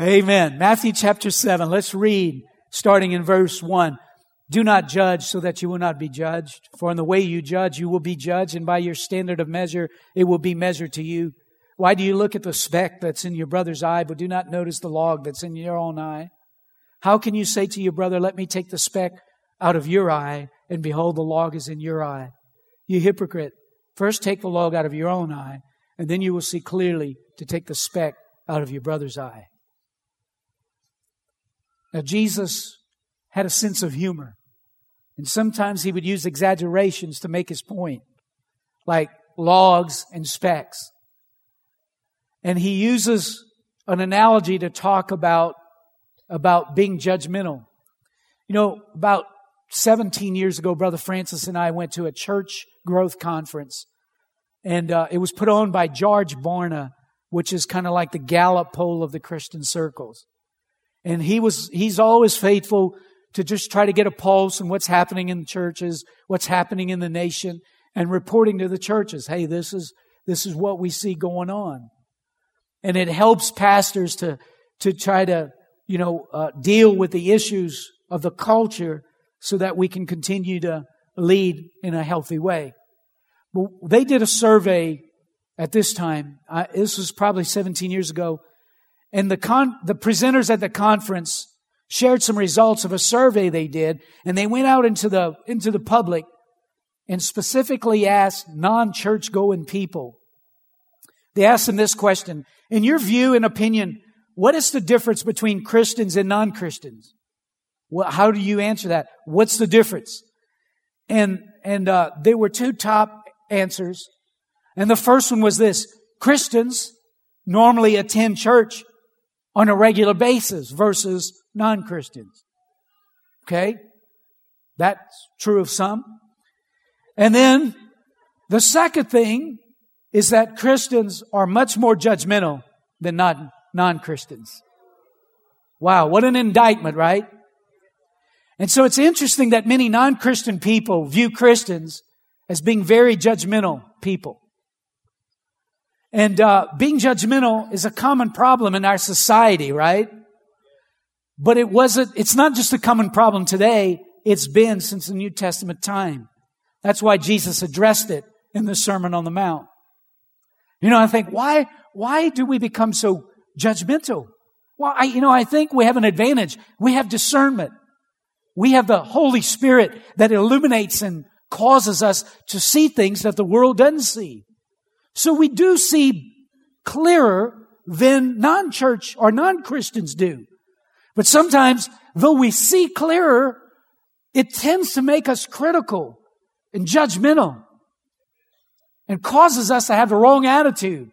Amen. Matthew chapter 7. Let's read starting in verse 1. Do not judge so that you will not be judged. For in the way you judge, you will be judged, and by your standard of measure, it will be measured to you. Why do you look at the speck that's in your brother's eye, but do not notice the log that's in your own eye? How can you say to your brother, Let me take the speck out of your eye, and behold, the log is in your eye? You hypocrite. First take the log out of your own eye, and then you will see clearly to take the speck out of your brother's eye. Now, Jesus had a sense of humor. And sometimes he would use exaggerations to make his point, like logs and specks. And he uses an analogy to talk about, about being judgmental. You know, about 17 years ago, Brother Francis and I went to a church growth conference. And uh, it was put on by George Barna, which is kind of like the Gallup poll of the Christian circles. And he was, he's always faithful to just try to get a pulse on what's happening in the churches, what's happening in the nation, and reporting to the churches, hey, this is, this is what we see going on. And it helps pastors to, to try to, you know, uh, deal with the issues of the culture so that we can continue to lead in a healthy way. Well, they did a survey at this time. This was probably 17 years ago. And the con- the presenters at the conference shared some results of a survey they did, and they went out into the, into the public and specifically asked non-church going people. They asked them this question. In your view and opinion, what is the difference between Christians and non-Christians? Well, how do you answer that? What's the difference? And, and, uh, there were two top answers. And the first one was this. Christians normally attend church on a regular basis versus non-Christians. Okay? That's true of some. And then the second thing is that Christians are much more judgmental than non-Christians. Wow, what an indictment, right? And so it's interesting that many non-Christian people view Christians as being very judgmental people. And uh, being judgmental is a common problem in our society, right? But it wasn't, it's not just a common problem today. It's been since the New Testament time. That's why Jesus addressed it in the Sermon on the Mount. You know, I think, why, why do we become so judgmental? Well, I, you know, I think we have an advantage. We have discernment. We have the Holy Spirit that illuminates and causes us to see things that the world doesn't see. So we do see clearer than non-church or non-Christians do. But sometimes, though we see clearer, it tends to make us critical and judgmental and causes us to have the wrong attitude.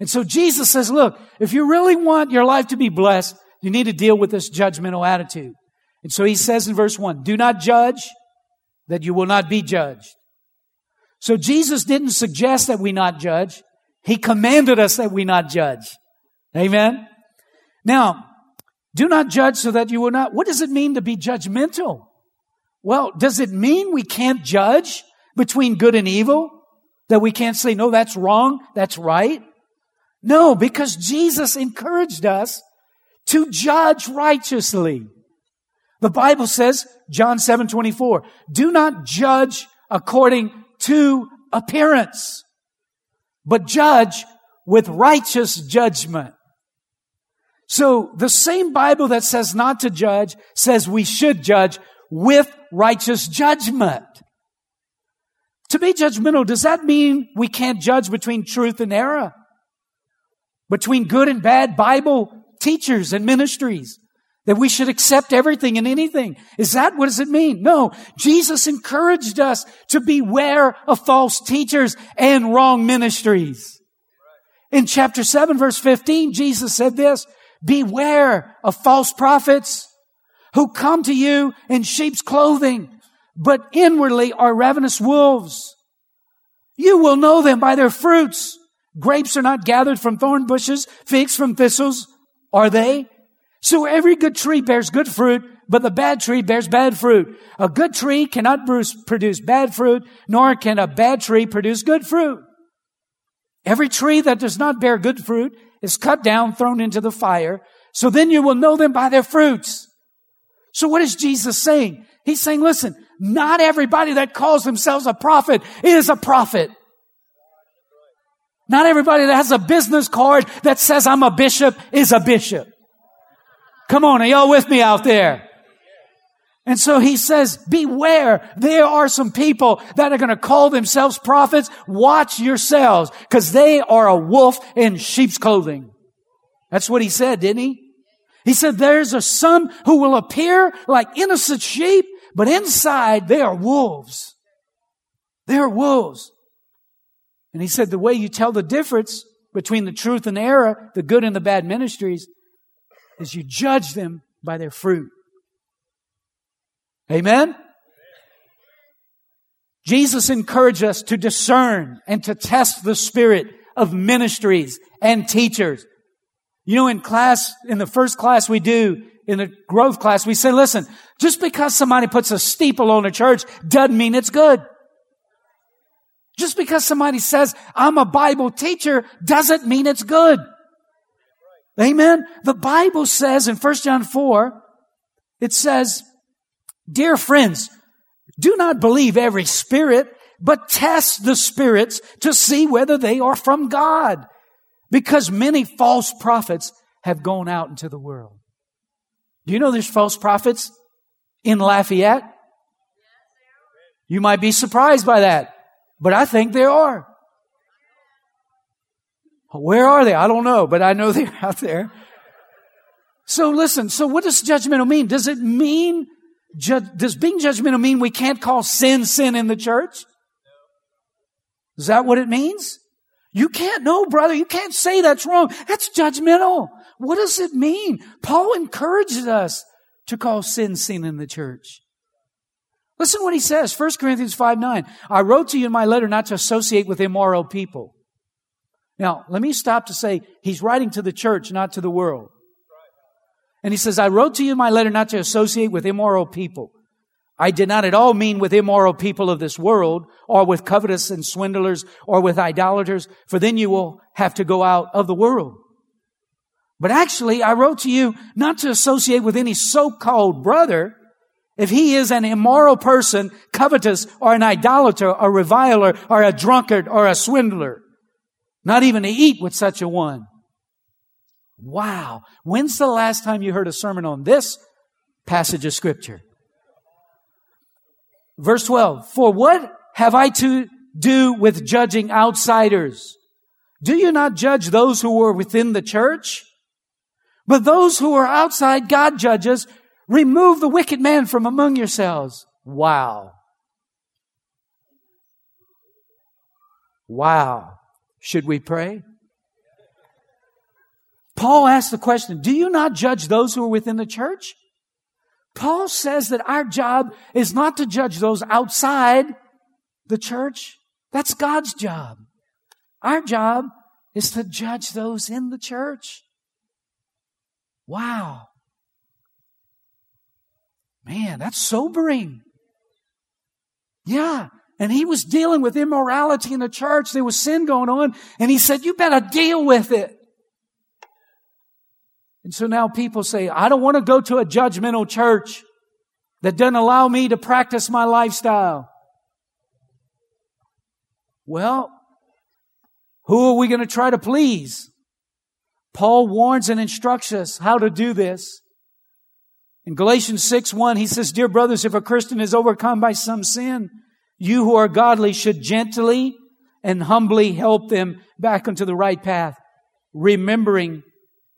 And so Jesus says, look, if you really want your life to be blessed, you need to deal with this judgmental attitude. And so he says in verse one, do not judge that you will not be judged. So Jesus didn't suggest that we not judge. He commanded us that we not judge. Amen. Now, do not judge so that you will not. What does it mean to be judgmental? Well, does it mean we can't judge between good and evil? That we can't say, no, that's wrong, that's right? No, because Jesus encouraged us to judge righteously. The Bible says, John 7, 24, do not judge according to appearance, but judge with righteous judgment. So the same Bible that says not to judge says we should judge with righteous judgment. To be judgmental, does that mean we can't judge between truth and error? Between good and bad Bible teachers and ministries? That we should accept everything and anything. Is that what does it mean? No. Jesus encouraged us to beware of false teachers and wrong ministries. In chapter 7 verse 15, Jesus said this, beware of false prophets who come to you in sheep's clothing, but inwardly are ravenous wolves. You will know them by their fruits. Grapes are not gathered from thorn bushes, figs from thistles, are they? So every good tree bears good fruit, but the bad tree bears bad fruit. A good tree cannot produce bad fruit, nor can a bad tree produce good fruit. Every tree that does not bear good fruit is cut down, thrown into the fire. So then you will know them by their fruits. So what is Jesus saying? He's saying, listen, not everybody that calls themselves a prophet is a prophet. Not everybody that has a business card that says I'm a bishop is a bishop. Come on, are y'all with me out there? And so he says, beware. There are some people that are going to call themselves prophets. Watch yourselves because they are a wolf in sheep's clothing. That's what he said, didn't he? He said, there's a son who will appear like innocent sheep, but inside they are wolves. They are wolves. And he said, the way you tell the difference between the truth and error, the good and the bad ministries, is you judge them by their fruit. Amen? Jesus encouraged us to discern and to test the spirit of ministries and teachers. You know, in class, in the first class we do, in the growth class, we say, listen, just because somebody puts a steeple on a church doesn't mean it's good. Just because somebody says, I'm a Bible teacher doesn't mean it's good. Amen. The Bible says in 1 John 4, it says, Dear friends, do not believe every spirit, but test the spirits to see whether they are from God. Because many false prophets have gone out into the world. Do you know there's false prophets in Lafayette? You might be surprised by that, but I think there are. Where are they? I don't know, but I know they're out there. So listen, so what does judgmental mean? Does it mean does being judgmental mean we can't call sin sin in the church? Is that what it means? You can't, no, brother, you can't say that's wrong. That's judgmental. What does it mean? Paul encourages us to call sin sin in the church. Listen what he says, 1 Corinthians 5 9. I wrote to you in my letter not to associate with immoral people. Now, let me stop to say he's writing to the church, not to the world. And he says, I wrote to you my letter not to associate with immoral people. I did not at all mean with immoral people of this world, or with covetous and swindlers, or with idolaters, for then you will have to go out of the world. But actually, I wrote to you not to associate with any so-called brother if he is an immoral person, covetous, or an idolater, a reviler, or a drunkard, or a swindler. Not even to eat with such a one. Wow. When's the last time you heard a sermon on this passage of scripture? Verse 12. For what have I to do with judging outsiders? Do you not judge those who are within the church? But those who are outside, God judges. Remove the wicked man from among yourselves. Wow. Wow. Should we pray? Paul asks the question, do you not judge those who are within the church? Paul says that our job is not to judge those outside the church. That's God's job. Our job is to judge those in the church. Wow. Man, that's sobering. Yeah. And he was dealing with immorality in the church. There was sin going on. And he said, you better deal with it. And so now people say, I don't want to go to a judgmental church that doesn't allow me to practice my lifestyle. Well, who are we going to try to please? Paul warns and instructs us how to do this. In Galatians 6 1, he says, Dear brothers, if a Christian is overcome by some sin, you who are godly should gently and humbly help them back onto the right path, remembering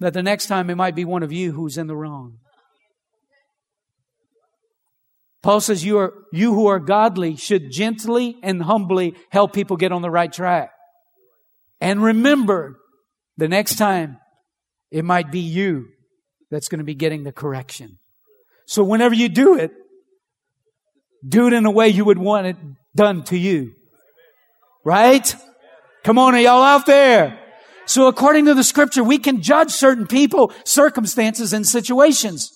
that the next time it might be one of you who's in the wrong. Paul says you are, you who are godly should gently and humbly help people get on the right track. And remember, the next time it might be you that's going to be getting the correction. So whenever you do it, do it in a way you would want it done to you. Right? Come on, are y'all out there? So according to the scripture, we can judge certain people, circumstances, and situations.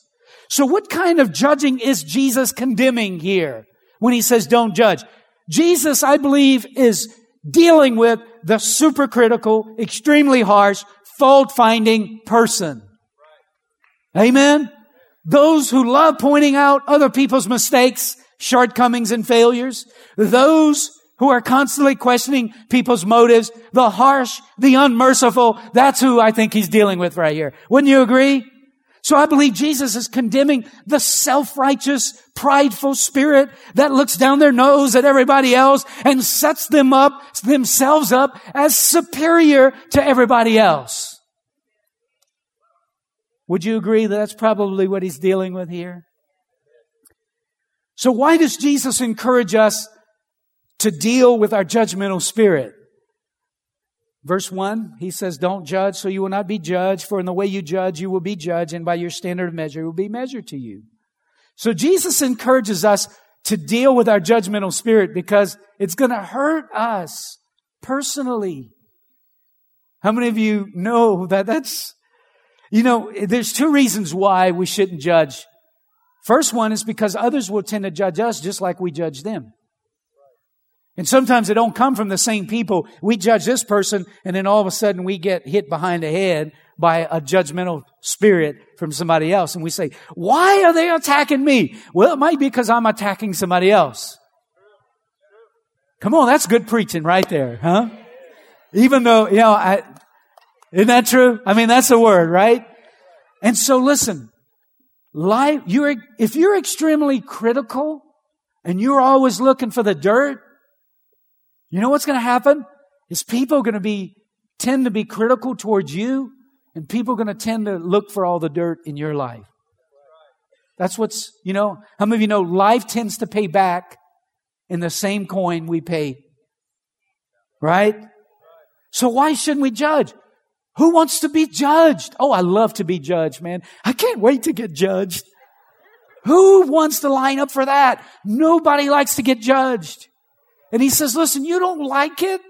So what kind of judging is Jesus condemning here when he says don't judge? Jesus, I believe, is dealing with the supercritical, extremely harsh, fault finding person. Amen. Those who love pointing out other people's mistakes, shortcomings, and failures. Those who are constantly questioning people's motives, the harsh, the unmerciful. That's who I think he's dealing with right here. Wouldn't you agree? So I believe Jesus is condemning the self-righteous, prideful spirit that looks down their nose at everybody else and sets them up, themselves up as superior to everybody else. Would you agree that that's probably what he's dealing with here? So why does Jesus encourage us to deal with our judgmental spirit? Verse 1, he says, Don't judge, so you will not be judged, for in the way you judge, you will be judged, and by your standard of measure, it will be measured to you. So Jesus encourages us to deal with our judgmental spirit because it's going to hurt us personally. How many of you know that that's, you know, there's two reasons why we shouldn't judge. First one is because others will tend to judge us just like we judge them. And sometimes they don't come from the same people. We judge this person and then all of a sudden we get hit behind the head by a judgmental spirit from somebody else. And we say, why are they attacking me? Well, it might be because I'm attacking somebody else. Come on, that's good preaching right there, huh? Even though, you know, I, isn't that true? I mean, that's a word, right? And so listen, life, you're, if you're extremely critical and you're always looking for the dirt, you know what's going to happen? Is people going to be, tend to be critical towards you and people going to tend to look for all the dirt in your life. That's what's, you know, how many of you know life tends to pay back in the same coin we pay? Right? So why shouldn't we judge? Who wants to be judged? Oh, I love to be judged, man. I can't wait to get judged. Who wants to line up for that? Nobody likes to get judged. And he says, listen, you don't like it?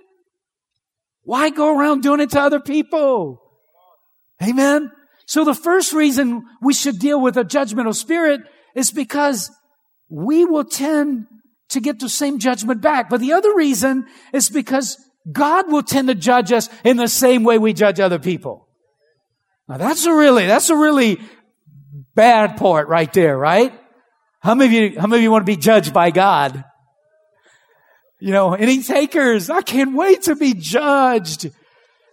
Why go around doing it to other people? Amen. So the first reason we should deal with a judgmental spirit is because we will tend to get the same judgment back. But the other reason is because God will tend to judge us in the same way we judge other people. Now that's a really, that's a really bad part right there, right? How many of you, how many of you want to be judged by God? You know, any takers? I can't wait to be judged.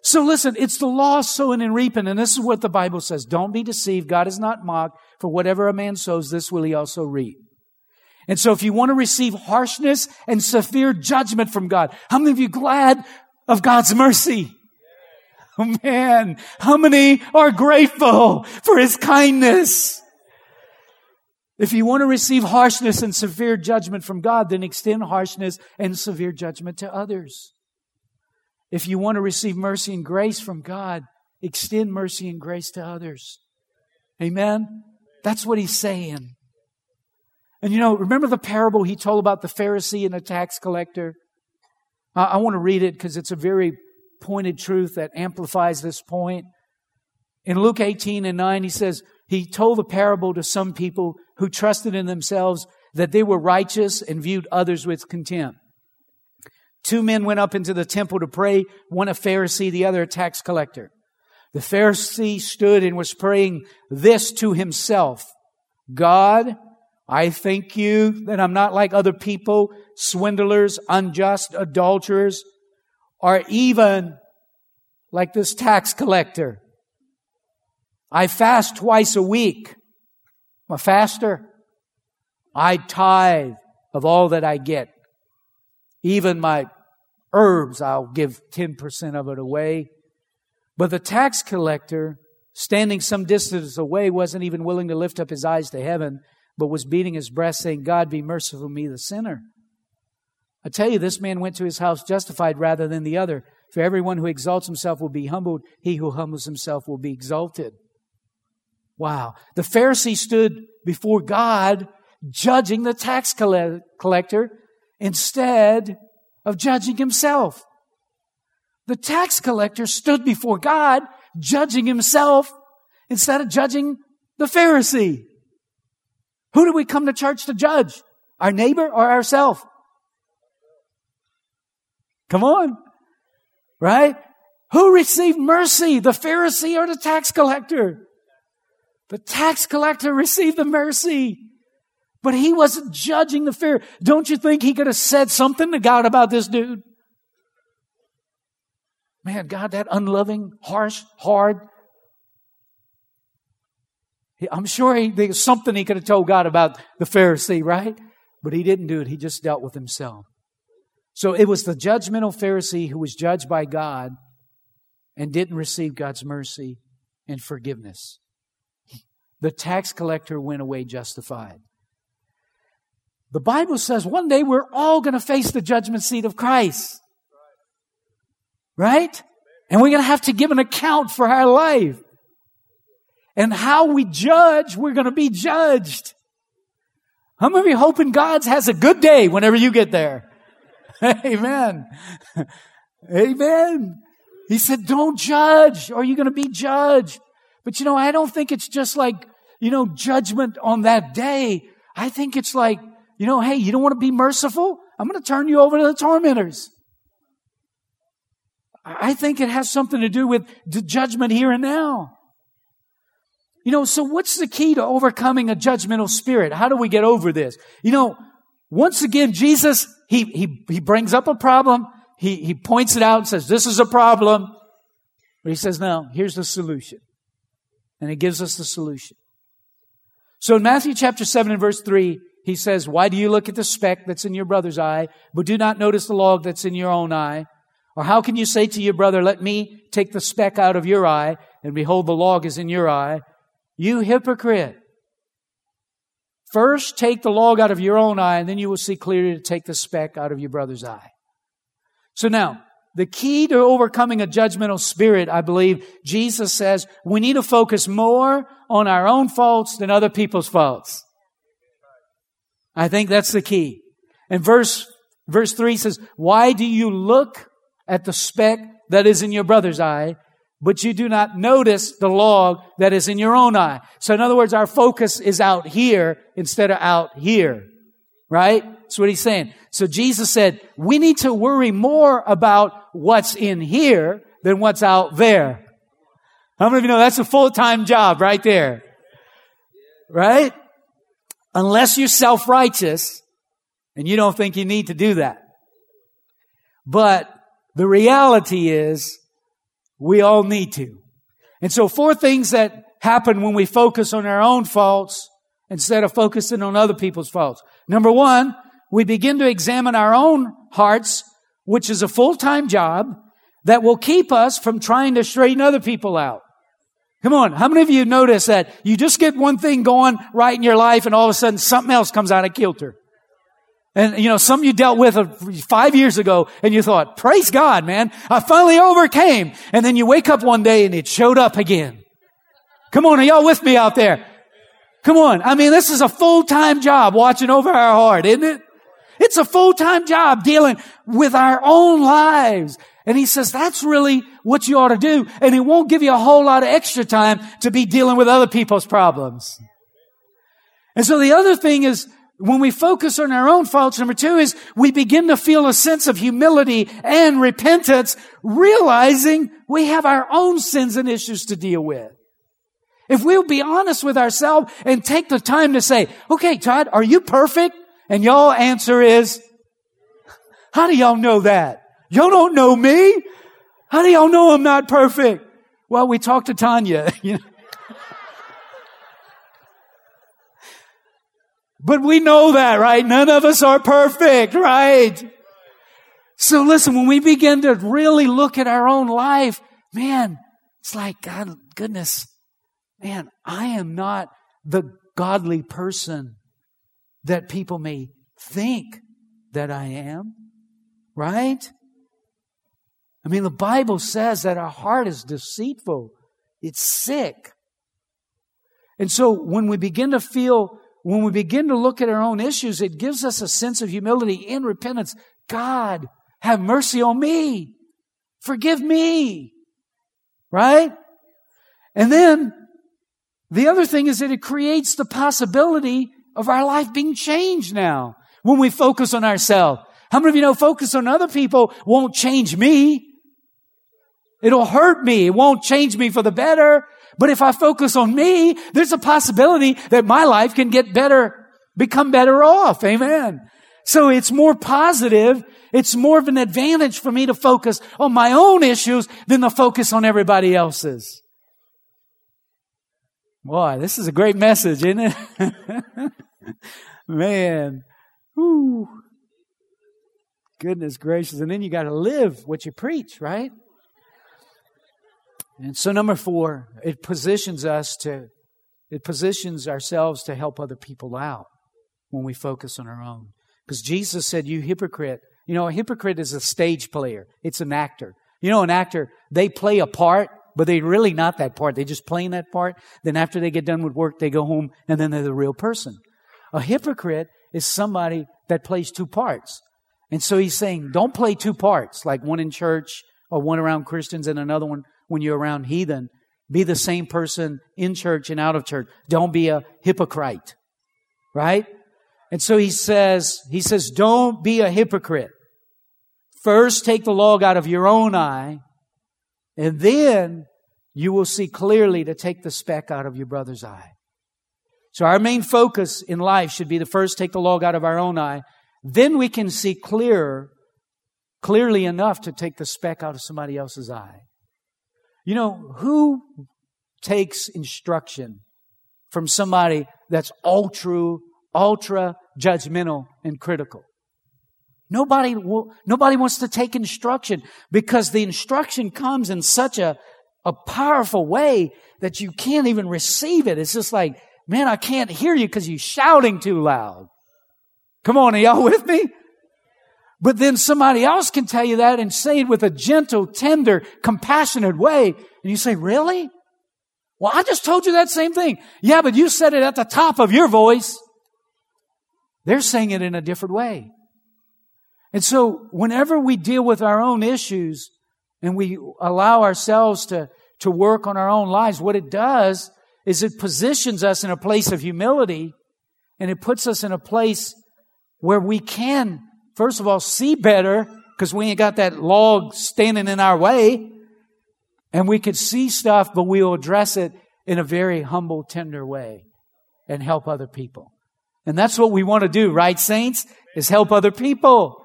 So listen, it's the law sowing and reaping. And this is what the Bible says. Don't be deceived. God is not mocked. For whatever a man sows, this will he also reap. And so if you want to receive harshness and severe judgment from God, how many of you glad of God's mercy? Oh man, how many are grateful for his kindness? If you want to receive harshness and severe judgment from God, then extend harshness and severe judgment to others. If you want to receive mercy and grace from God, extend mercy and grace to others. Amen? That's what he's saying. And you know, remember the parable he told about the Pharisee and the tax collector? I, I want to read it because it's a very pointed truth that amplifies this point. In Luke 18 and 9, he says, he told the parable to some people who trusted in themselves that they were righteous and viewed others with contempt. Two men went up into the temple to pray, one a Pharisee, the other a tax collector. The Pharisee stood and was praying this to himself. God, I thank you that I'm not like other people, swindlers, unjust, adulterers, or even like this tax collector. I fast twice a week. I'm a faster. I tithe of all that I get. Even my herbs, I'll give 10% of it away. But the tax collector, standing some distance away, wasn't even willing to lift up his eyes to heaven, but was beating his breast, saying, God be merciful to me, the sinner. I tell you, this man went to his house justified rather than the other. For everyone who exalts himself will be humbled, he who humbles himself will be exalted. Wow. The Pharisee stood before God judging the tax collector instead of judging himself. The tax collector stood before God judging himself instead of judging the Pharisee. Who do we come to church to judge? Our neighbor or ourselves? Come on. Right? Who received mercy? The Pharisee or the tax collector? The tax collector received the mercy. But he wasn't judging the Pharisee. Don't you think he could have said something to God about this dude? Man, God, that unloving, harsh, hard. I'm sure he, there's something he could have told God about the Pharisee, right? But he didn't do it. He just dealt with himself. So it was the judgmental Pharisee who was judged by God and didn't receive God's mercy and forgiveness. The tax collector went away justified. The Bible says one day we're all going to face the judgment seat of Christ. Right? And we're going to have to give an account for our life. And how we judge, we're going to be judged. How many of you hoping God's has a good day whenever you get there? Amen. Amen. He said, don't judge or you're going to be judged. But you know, I don't think it's just like, you know, judgment on that day. I think it's like, you know, hey, you don't want to be merciful? I'm going to turn you over to the tormentors. I think it has something to do with the judgment here and now. You know, so what's the key to overcoming a judgmental spirit? How do we get over this? You know, once again, Jesus, he, he, he brings up a problem. He, he points it out and says, this is a problem. But he says, no, here's the solution. And he gives us the solution. So in Matthew chapter 7 and verse 3, he says, why do you look at the speck that's in your brother's eye, but do not notice the log that's in your own eye? Or how can you say to your brother, let me take the speck out of your eye, and behold, the log is in your eye? You hypocrite. First, take the log out of your own eye, and then you will see clearly to take the speck out of your brother's eye. So now, the key to overcoming a judgmental spirit, I believe, Jesus says we need to focus more on our own faults than other people's faults. I think that's the key. And verse, verse three says, why do you look at the speck that is in your brother's eye, but you do not notice the log that is in your own eye. So in other words, our focus is out here instead of out here. Right? That's what he's saying. So Jesus said, we need to worry more about what's in here than what's out there. How many of you know that's a full-time job right there? Right? Unless you're self-righteous and you don't think you need to do that. But the reality is we all need to. And so four things that happen when we focus on our own faults instead of focusing on other people's faults. Number one, we begin to examine our own hearts, which is a full-time job that will keep us from trying to straighten other people out. Come on. How many of you notice that you just get one thing going right in your life and all of a sudden something else comes out of kilter? And, you know, some you dealt with five years ago and you thought, praise God, man, I finally overcame. And then you wake up one day and it showed up again. Come on, are y'all with me out there? Come on. I mean, this is a full-time job watching over our heart, isn't it? It's a full-time job dealing with our own lives. And he says, that's really what you ought to do. And it won't give you a whole lot of extra time to be dealing with other people's problems. And so the other thing is, when we focus on our own faults, number two is we begin to feel a sense of humility and repentance, realizing we have our own sins and issues to deal with. If we'll be honest with ourselves and take the time to say, okay, Todd, are you perfect? And y'all answer is, how do y'all know that? Y'all don't know me? How do y'all know I'm not perfect? Well, we talked to Tanya. You know, But we know that, right? None of us are perfect, right? So listen, when we begin to really look at our own life, man, it's like, God, goodness, man, I am not the godly person that people may think that I am, right? I mean, the Bible says that our heart is deceitful. It's sick. And so when we begin to feel when we begin to look at our own issues, it gives us a sense of humility and repentance. God, have mercy on me. Forgive me. Right? And then the other thing is that it creates the possibility of our life being changed now when we focus on ourselves. How many of you know focus on other people won't change me? It'll hurt me. It won't change me for the better. But if I focus on me, there's a possibility that my life can get better, become better off. Amen. So it's more positive. It's more of an advantage for me to focus on my own issues than to focus on everybody else's. Boy, this is a great message, isn't it? Man. Whew. Goodness gracious. And then you got to live what you preach, right? And so number four, it positions us to, it positions ourselves to help other people out when we focus on our own. Because Jesus said, you hypocrite. You know, a hypocrite is a stage player. It's an actor. You know, an actor, they play a part, but they're really not that part. They just playing that part. Then after they get done with work, they go home and then they're the real person. A hypocrite is somebody that plays two parts. And so he's saying, don't play two parts, like one in church or one around Christians and another one when you're around heathen. Be the same person in church and out of church. Don't be a hypocrite. Right? And so he says, he says, don't be a hypocrite. First take the log out of your own eye, and then you will see clearly to take the speck out of your brother's eye. So our main focus in life should be to first take the log out of our own eye, then we can see clearer, clearly enough to take the speck out of somebody else's eye. You know, who takes instruction from somebody that's ultra, ultra judgmental and critical? Nobody, will, nobody wants to take instruction because the instruction comes in such a, a powerful way that you can't even receive it. It's just like, man, I can't hear you because you're shouting too loud. Come on, are y'all with me? But then somebody else can tell you that and say it with a gentle, tender, compassionate way. And you say, really? Well, I just told you that same thing. Yeah, but you said it at the top of your voice. They're saying it in a different way. And so whenever we deal with our own issues and we allow ourselves to, to work on our own lives, what it does is it positions us in a place of humility and it puts us in a place where we can, first of all, see better because we ain't got that log standing in our way and we could see stuff, but we'll address it in a very humble, tender way and help other people. And that's what we want to do, right, saints? Is help other people.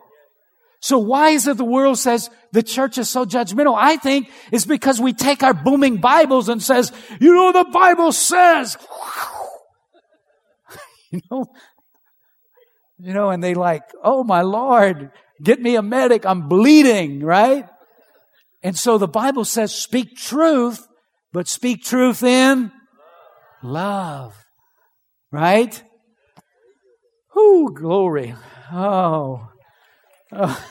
So why is it the world says the church is so judgmental? I think it's because we take our booming Bibles and says, you know, the Bible says, you know, you know, and they like, oh my Lord, get me a medic. I'm bleeding, right? And so the Bible says, speak truth, but speak truth in love, right? Whoo, glory. Oh. oh.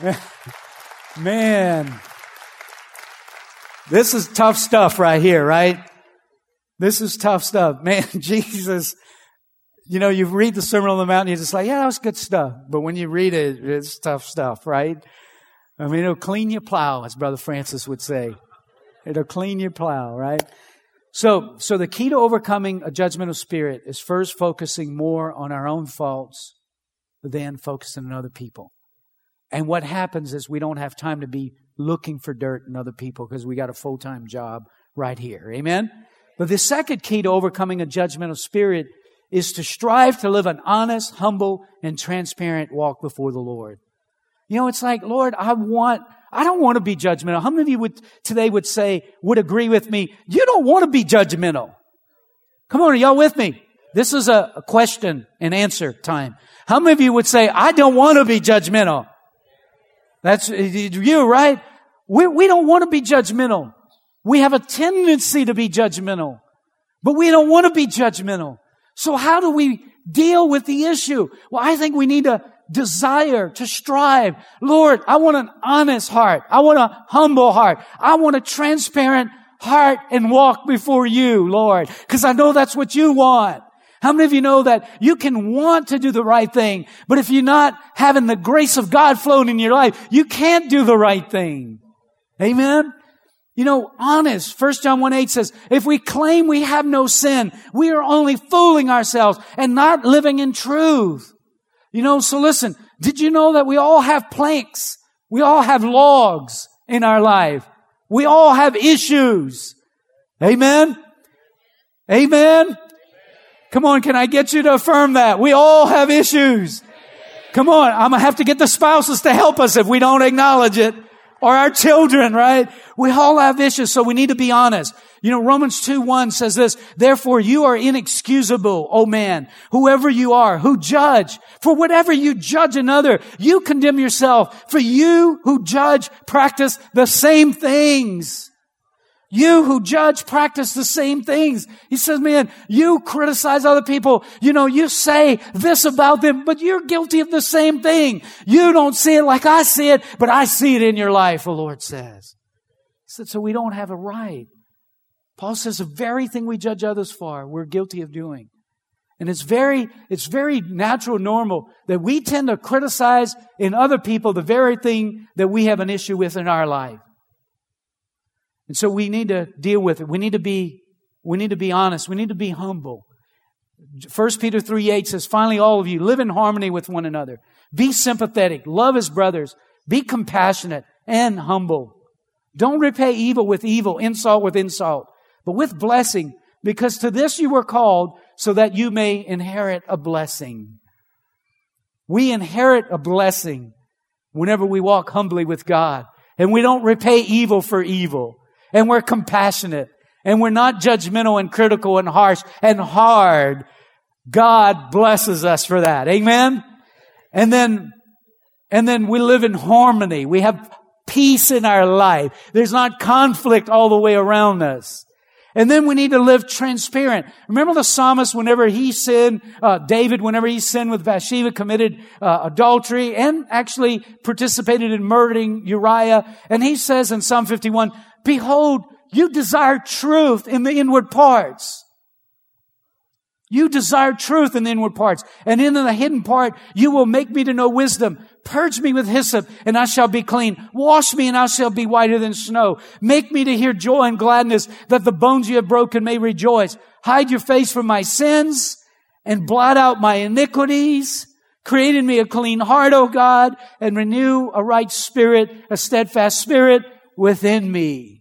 Man, this is tough stuff right here, right? This is tough stuff. Man, Jesus, you know, you read the Sermon on the Mount and you're just like, yeah, that was good stuff. But when you read it, it's tough stuff, right? I mean, it'll clean your plow, as Brother Francis would say. It'll clean your plow, right? So, so the key to overcoming a judgmental spirit is first focusing more on our own faults than focusing on other people. And what happens is we don't have time to be looking for dirt in other people because we got a full time job right here. Amen? But the second key to overcoming a judgmental spirit is to strive to live an honest, humble, and transparent walk before the Lord. You know, it's like, Lord, I want, I don't want to be judgmental. How many of you would today would say, would agree with me? You don't want to be judgmental. Come on, are y'all with me? This is a, question and answer time. How many of you would say, I don't want to be judgmental? That's you, right? We, we don't want to be judgmental. We have a tendency to be judgmental, but we don't want to be judgmental. So how do we deal with the issue? Well, I think we need a desire to strive. Lord, I want an honest heart. I want a humble heart. I want a transparent heart and walk before you, Lord, because I know that's what you want. How many of you know that you can want to do the right thing, but if you're not having the grace of God flowing in your life, you can't do the right thing. Amen? You know, honest. 1 John 1 8 says, if we claim we have no sin, we are only fooling ourselves and not living in truth. You know, so listen, did you know that we all have planks? We all have logs in our life. We all have issues. Amen? Amen? Come on, can I get you to affirm that? We all have issues. Come on, I'm gonna have to get the spouses to help us if we don't acknowledge it. Or our children, right? We all have issues, so we need to be honest. You know, Romans 2 1 says this, therefore you are inexcusable, O man, whoever you are, who judge. For whatever you judge another, you condemn yourself. For you who judge practice the same things. You who judge practice the same things. He says, man, you criticize other people. You know, you say this about them, but you're guilty of the same thing. You don't see it like I see it, but I see it in your life, the Lord says. He said, so we don't have a right. Paul says the very thing we judge others for, we're guilty of doing. And it's very, it's very natural, normal that we tend to criticize in other people the very thing that we have an issue with in our life. And so we need to deal with it. We need to be, we need to be honest. We need to be humble. 1 Peter 3 8 says, finally, all of you live in harmony with one another. Be sympathetic. Love as brothers. Be compassionate and humble. Don't repay evil with evil, insult with insult, but with blessing, because to this you were called so that you may inherit a blessing. We inherit a blessing whenever we walk humbly with God and we don't repay evil for evil and we're compassionate and we're not judgmental and critical and harsh and hard. God blesses us for that. Amen. And then, and then we live in harmony. We have peace in our life. There's not conflict all the way around us. And then we need to live transparent. Remember the psalmist, whenever he sinned, uh, David, whenever he sinned with Bathsheba, committed uh, adultery and actually participated in murdering Uriah. And he says in Psalm 51, Behold, you desire truth in the inward parts. You desire truth in the inward parts. And in the hidden part, you will make me to know wisdom. Purge me with hyssop and I shall be clean. Wash me and I shall be whiter than snow. Make me to hear joy and gladness that the bones you have broken may rejoice. Hide your face from my sins and blot out my iniquities. Create in me a clean heart, O God, and renew a right spirit, a steadfast spirit within me.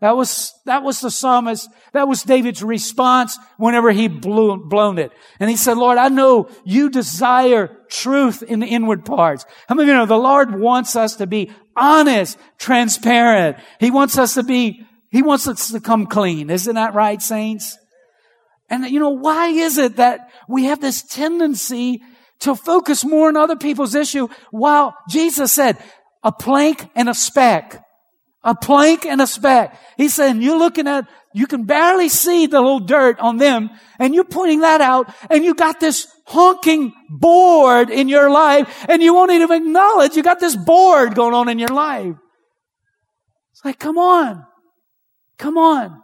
That was, that was the psalmist, that was David's response whenever he blew, blown it. And he said, Lord, I know you desire truth in the inward parts. How many of you know the Lord wants us to be honest, transparent. He wants us to be, he wants us to come clean. Isn't that right, saints? And you know, why is it that we have this tendency to focus more on other people's issue while Jesus said, a plank and a speck a plank and a speck. He's saying, you're looking at, you can barely see the little dirt on them, and you're pointing that out, and you got this honking board in your life, and you won't even acknowledge you got this board going on in your life. It's like, come on. Come on.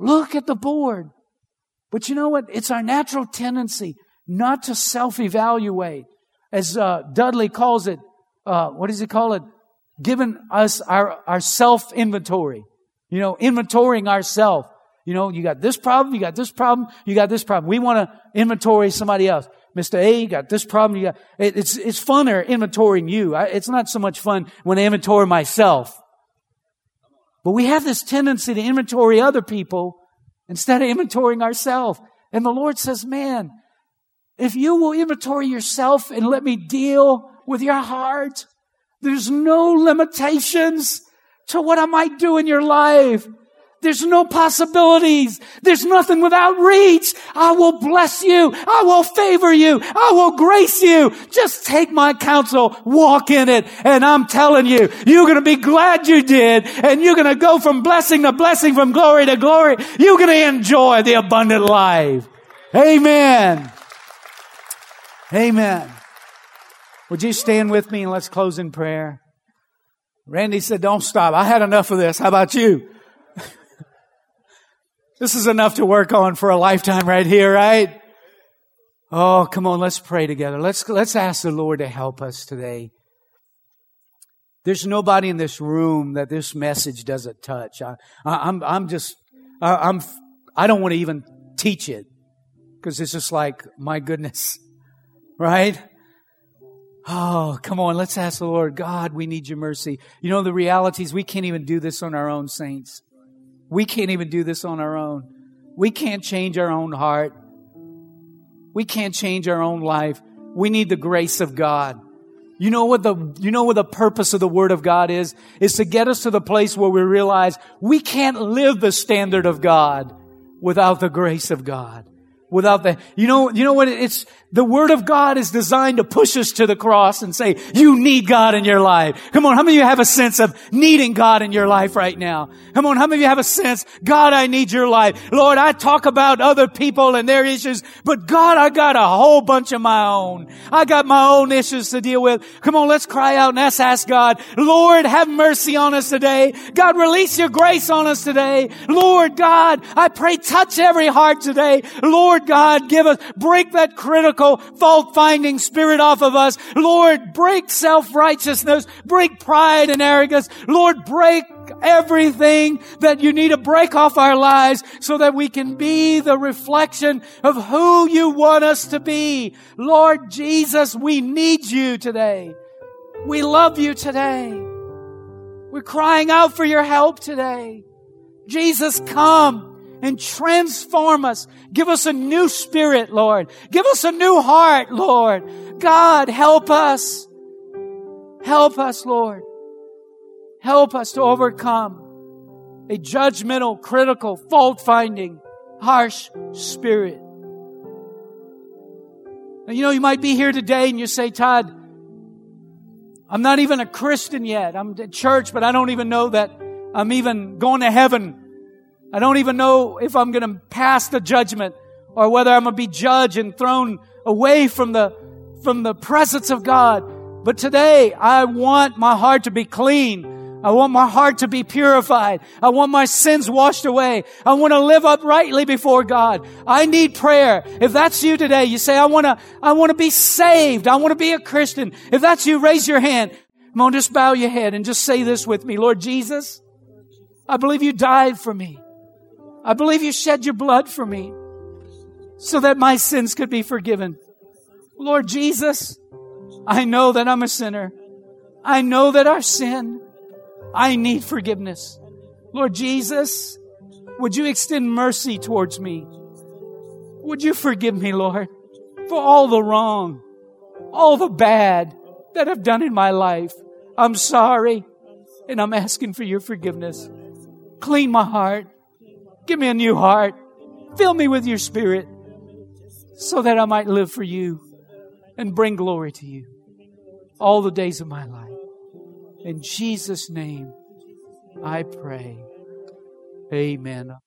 Look at the board. But you know what? It's our natural tendency not to self-evaluate. As uh, Dudley calls it, uh, what does he call it? Given us our, our self inventory. You know, inventorying ourself. You know, you got this problem, you got this problem, you got this problem. We want to inventory somebody else. Mr. A, you got this problem, you got, it, it's, it's funner inventorying you. I, it's not so much fun when I inventory myself. But we have this tendency to inventory other people instead of inventorying ourselves. And the Lord says, man, if you will inventory yourself and let me deal with your heart, there's no limitations to what I might do in your life. There's no possibilities. There's nothing without reach. I will bless you. I will favor you. I will grace you. Just take my counsel, walk in it, and I'm telling you, you're gonna be glad you did, and you're gonna go from blessing to blessing, from glory to glory. You're gonna enjoy the abundant life. Amen. Amen. Would you stand with me and let's close in prayer? Randy said, don't stop. I had enough of this. How about you? this is enough to work on for a lifetime right here, right? Oh, come on. Let's pray together. Let's, let's ask the Lord to help us today. There's nobody in this room that this message doesn't touch. I, am I'm, I'm just, I, I'm, I don't want to even teach it because it's just like, my goodness, right? Oh, come on. Let's ask the Lord, God, we need your mercy. You know, the reality is we can't even do this on our own, saints. We can't even do this on our own. We can't change our own heart. We can't change our own life. We need the grace of God. You know what the, you know what the purpose of the Word of God is? Is to get us to the place where we realize we can't live the standard of God without the grace of God. Without the, you know, you know what? It's, the Word of God is designed to push us to the cross and say, you need God in your life. Come on, how many of you have a sense of needing God in your life right now? Come on, how many of you have a sense, God, I need your life. Lord, I talk about other people and their issues, but God, I got a whole bunch of my own. I got my own issues to deal with. Come on, let's cry out and let's ask God, Lord, have mercy on us today. God, release your grace on us today. Lord God, I pray touch every heart today. Lord God, give us, break that critical fault finding spirit off of us. Lord, break self-righteousness, break pride and arrogance. Lord, break everything that you need to break off our lives so that we can be the reflection of who you want us to be. Lord Jesus, we need you today. We love you today. We're crying out for your help today. Jesus, come and transform us. Give us a new spirit, Lord. Give us a new heart, Lord. God, help us. Help us, Lord. Help us to overcome a judgmental, critical, fault finding, harsh spirit. Now, you know, you might be here today and you say, Todd, I'm not even a Christian yet. I'm at church, but I don't even know that I'm even going to heaven I don't even know if I'm going to pass the judgment or whether I'm going to be judged and thrown away from the, from the presence of God. But today, I want my heart to be clean. I want my heart to be purified. I want my sins washed away. I want to live uprightly before God. I need prayer. If that's you today, you say, I want to, I want to be saved. I want to be a Christian. If that's you, raise your hand. Come on, just bow your head and just say this with me. Lord Jesus, I believe you died for me. I believe you shed your blood for me so that my sins could be forgiven. Lord Jesus, I know that I'm a sinner. I know that I sin. I need forgiveness. Lord Jesus, would you extend mercy towards me? Would you forgive me, Lord, for all the wrong, all the bad that I've done in my life? I'm sorry and I'm asking for your forgiveness. Clean my heart. Give me a new heart. Fill me with your spirit so that I might live for you and bring glory to you all the days of my life. In Jesus' name, I pray. Amen.